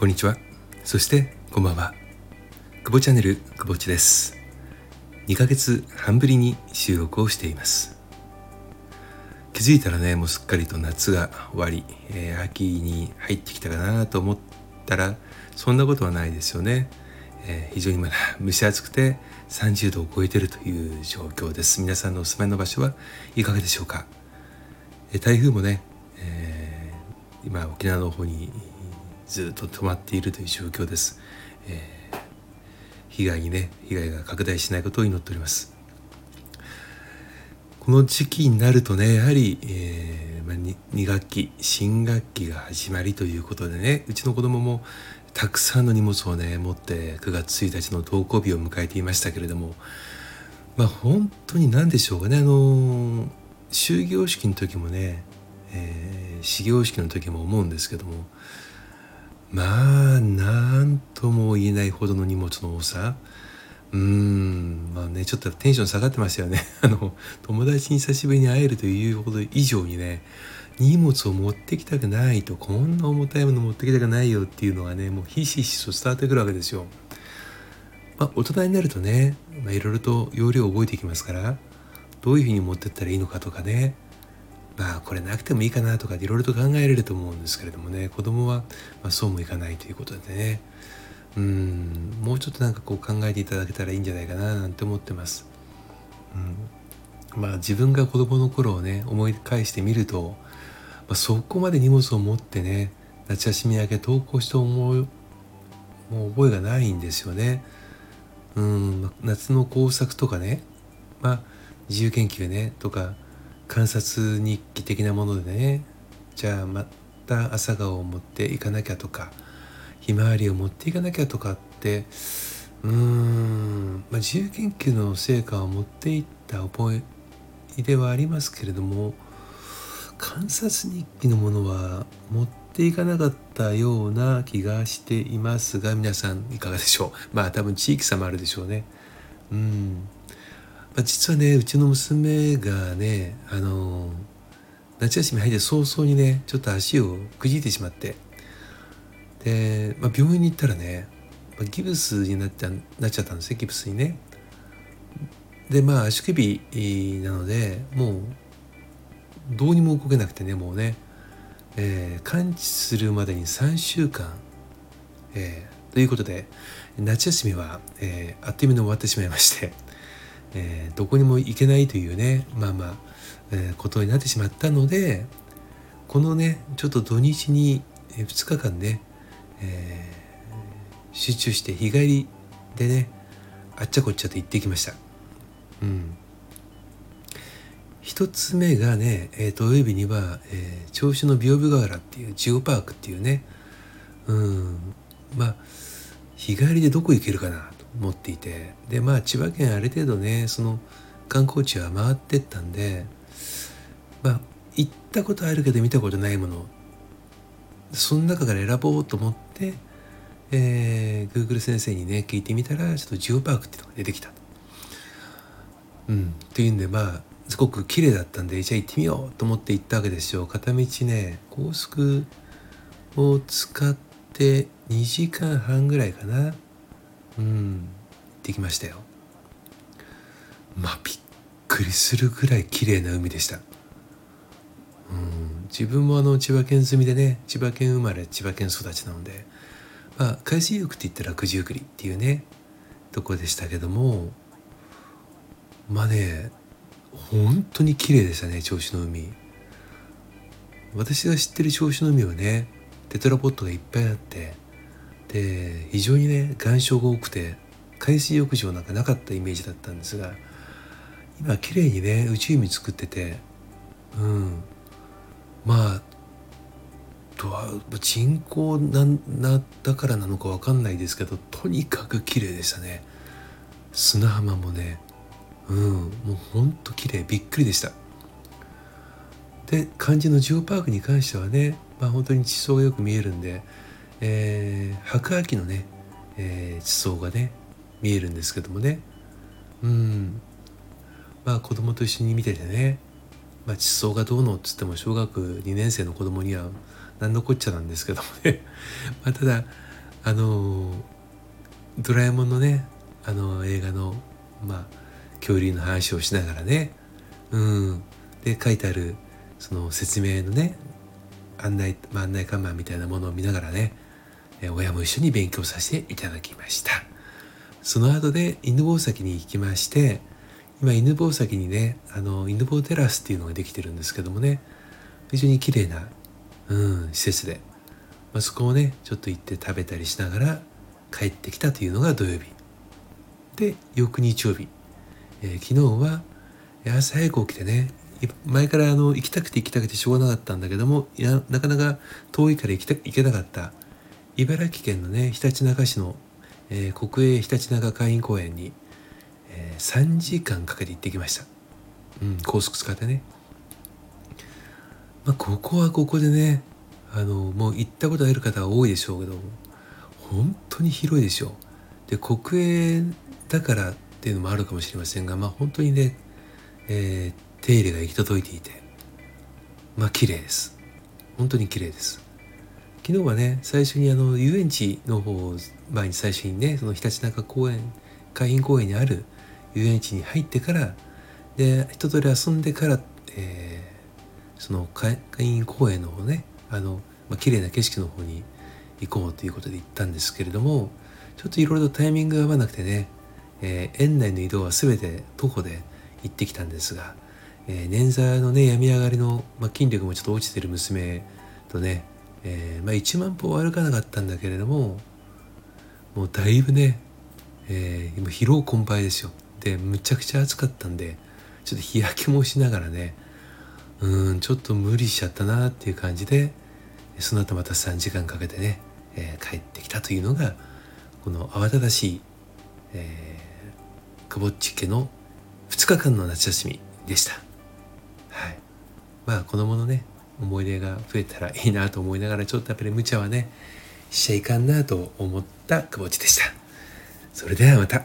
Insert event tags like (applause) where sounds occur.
こんにちは。そしてこんばんは。久保チャンネル久保地です。2ヶ月半ぶりに収録をしています。気づいたらねもうすっかりと夏が終わり、えー、秋に入ってきたかなと思ったらそんなことはないですよね、えー、非常にまだ蒸し暑くて30度を超えているという状況です。皆さんのお住まいの場所はいかがでしょうか、えー、台風もね、え今沖縄の方にずっと止まっているという状況です、え被害にね被害が拡大しないことを祈っております。この時期になるとねやはり、えー、ま、2, 学期新学期が始まりということでねうちの子供もたくさんの荷物をね持って9月1日の登校日を迎えていましたけれどもまあ本当に何でしょうかねあの終業式の時もね、えー、始業式の時も思うんですけどもまあ何とも言えないほどの荷物の多さうーんまあねちょっとテンション下がってましたよね (laughs) あの友達に久しぶりに会えるというほど以上にね荷物を持ってきたくないとこんな重たいもの持ってきたくないよっていうのがねもうひしひしと伝わってくるわけですよ。まあ、大人になるとねいろいろと要領を覚えていきますからどういうふうに持ってったらいいのかとかねまあこれなくてもいいかなとかいろいろと考えられると思うんですけれどもね子供はまあそうもいかないということでねうんもうちょっとなんかこう考えていただけたらいいんじゃないかななんて思ってます。うん、まあ自分が子供の頃をね思い返してみると、まあ、そこまで荷物を持ってね夏休み明け登校した思いもう覚えがないんですよね。うん夏の工作とかねまあ自由研究ねとか観察日記的なものでね。じゃあまた朝顔を持っていかなきゃとかひまわりを持っていかなきゃとかってうーん、まあ、自由研究の成果を持っていった覚えではありますけれども観察日記のものは持っていかなかったような気がしていますが皆さんいかがでしょう。まあ多分地域差もあるでしょうね。うん、実はねうちの娘がねあの夏休み入って早々にねちょっと足をくじいてしまって。で、まあ、病院に行ったらね、まあ、ギブスになっちゃなっちゃったんですねギブスにね。でまあ足首なのでもうどうにも動けなくてねもうね、えー、完治するまでに3週間、えー、ということで夏休みは、えー、あっという間に終わってしまいまして。えー、どこにも行けないというねまあまあ、えー、ことになってしまったのでこのねちょっと土日に2日間ね、えー、集中して日帰りでねあっちゃこっちゃと行ってきました。うん、一つ目がね、えー、土曜日には、えー、銚子の屏風ヶ原っていうジオパークっていうねうんまあ日帰りでどこ行けるかな持っていてでまあ千葉県ある程度ねその観光地は回ってったんでまあ行ったことあるけど見たことないものその中から選ぼうと思って、えー、Google 先生にね聞いてみたらちょっとジオパークっていうのが出てきた。うん、っていうんでまあすごく綺麗だったんでじゃあ行ってみようと思って行ったわけですよ片道ね高速を使って2時間半ぐらいかなうん。できましたよ。まあびっくりするぐらい綺麗な海でした。うん。自分もあの千葉県住みでね千葉県生まれ千葉県育ちなのでまあ海水浴って言ったら九十九里っていうねとこでしたけどもまあね本当に綺麗でしたね銚子の海。私が知ってる銚子の海はねテトラポットがいっぱいあってで非常にね岩礁が多くて海水浴場なんかなかったイメージだったんですが今綺麗にね内海作っててうん。まあとは人口ななったからなのか分かんないですけどとにかく綺麗でしたね。砂浜もねうん。もうほんと綺麗。びっくりでした。で肝心のジオパークに関してはねまあ本当に地層がよく見えるんでえー、白亜紀のね、えー、地層がね見えるんですけどもね。うん。まあ子供と一緒に見ててね、まあ、地層がどうのっつっても小学2年生の子供には何のこっちゃなんですけどもね。(laughs) まあただあのドラえもんのねあの映画のまあ恐竜の話をしながらね。うん。で書いてあるその説明のね案内,、まあ、案内看板みたいなものを見ながらね親も一緒に勉強させていただきました。その後で犬吠埼に行きまして今犬吠埼にねあの犬吠テラスっていうのができてるんですけどもね非常に綺麗な、うん、施設で、まあ、そこをねちょっと行って食べたりしながら帰ってきたというのが土曜日。で翌日曜日、えー、昨日は朝早く起きてね前からあの行きたくて行きたくてしょうがなかったんだけどもいやなかなか遠いから行きた行けなかった茨城県のねひたちなか市の、えー、国営ひたちなか海浜公園に、えー、3時間かけて行ってきました、うん、高速使ってね、まあ、ここはここでねあのもう行ったことある方は多いでしょうけど本当に広いでしょう。で国営だからっていうのもあるかもしれませんがまあ本当にね、えー手入れが行き届いていてまあ綺麗です。本当に綺麗です。昨日はね最初にあの遊園地の方を前に最初にねそのひたちなか公園海浜公園にある遊園地に入ってからで一通り遊んでから、えー、その海浜公園の方ねあの、まあ、綺麗な景色の方に行こうということで行ったんですけれどもちょっといろいろとタイミングが合わなくてね、えー、園内の移動は全て徒歩で行ってきたんですがえー、捻挫のね病み上がりの、まあ、筋力もちょっと落ちてる娘とね、えー、まあ、1万歩歩かなかったんだけれどももうだいぶね、えー、今疲労困憊ですよでむちゃくちゃ暑かったんでちょっと日焼けもしながらねうんちょっと無理しちゃったなっていう感じでその後また3時間かけてね、えー、帰ってきたというのがこの慌ただしい、えー、くぼっち家の2日間の夏休みでした。はいまあ子供のね思い出が増えたらいいなと思いながらちょっとやっぱり無茶はねしちゃいかんなと思った久保地でした。それではまた。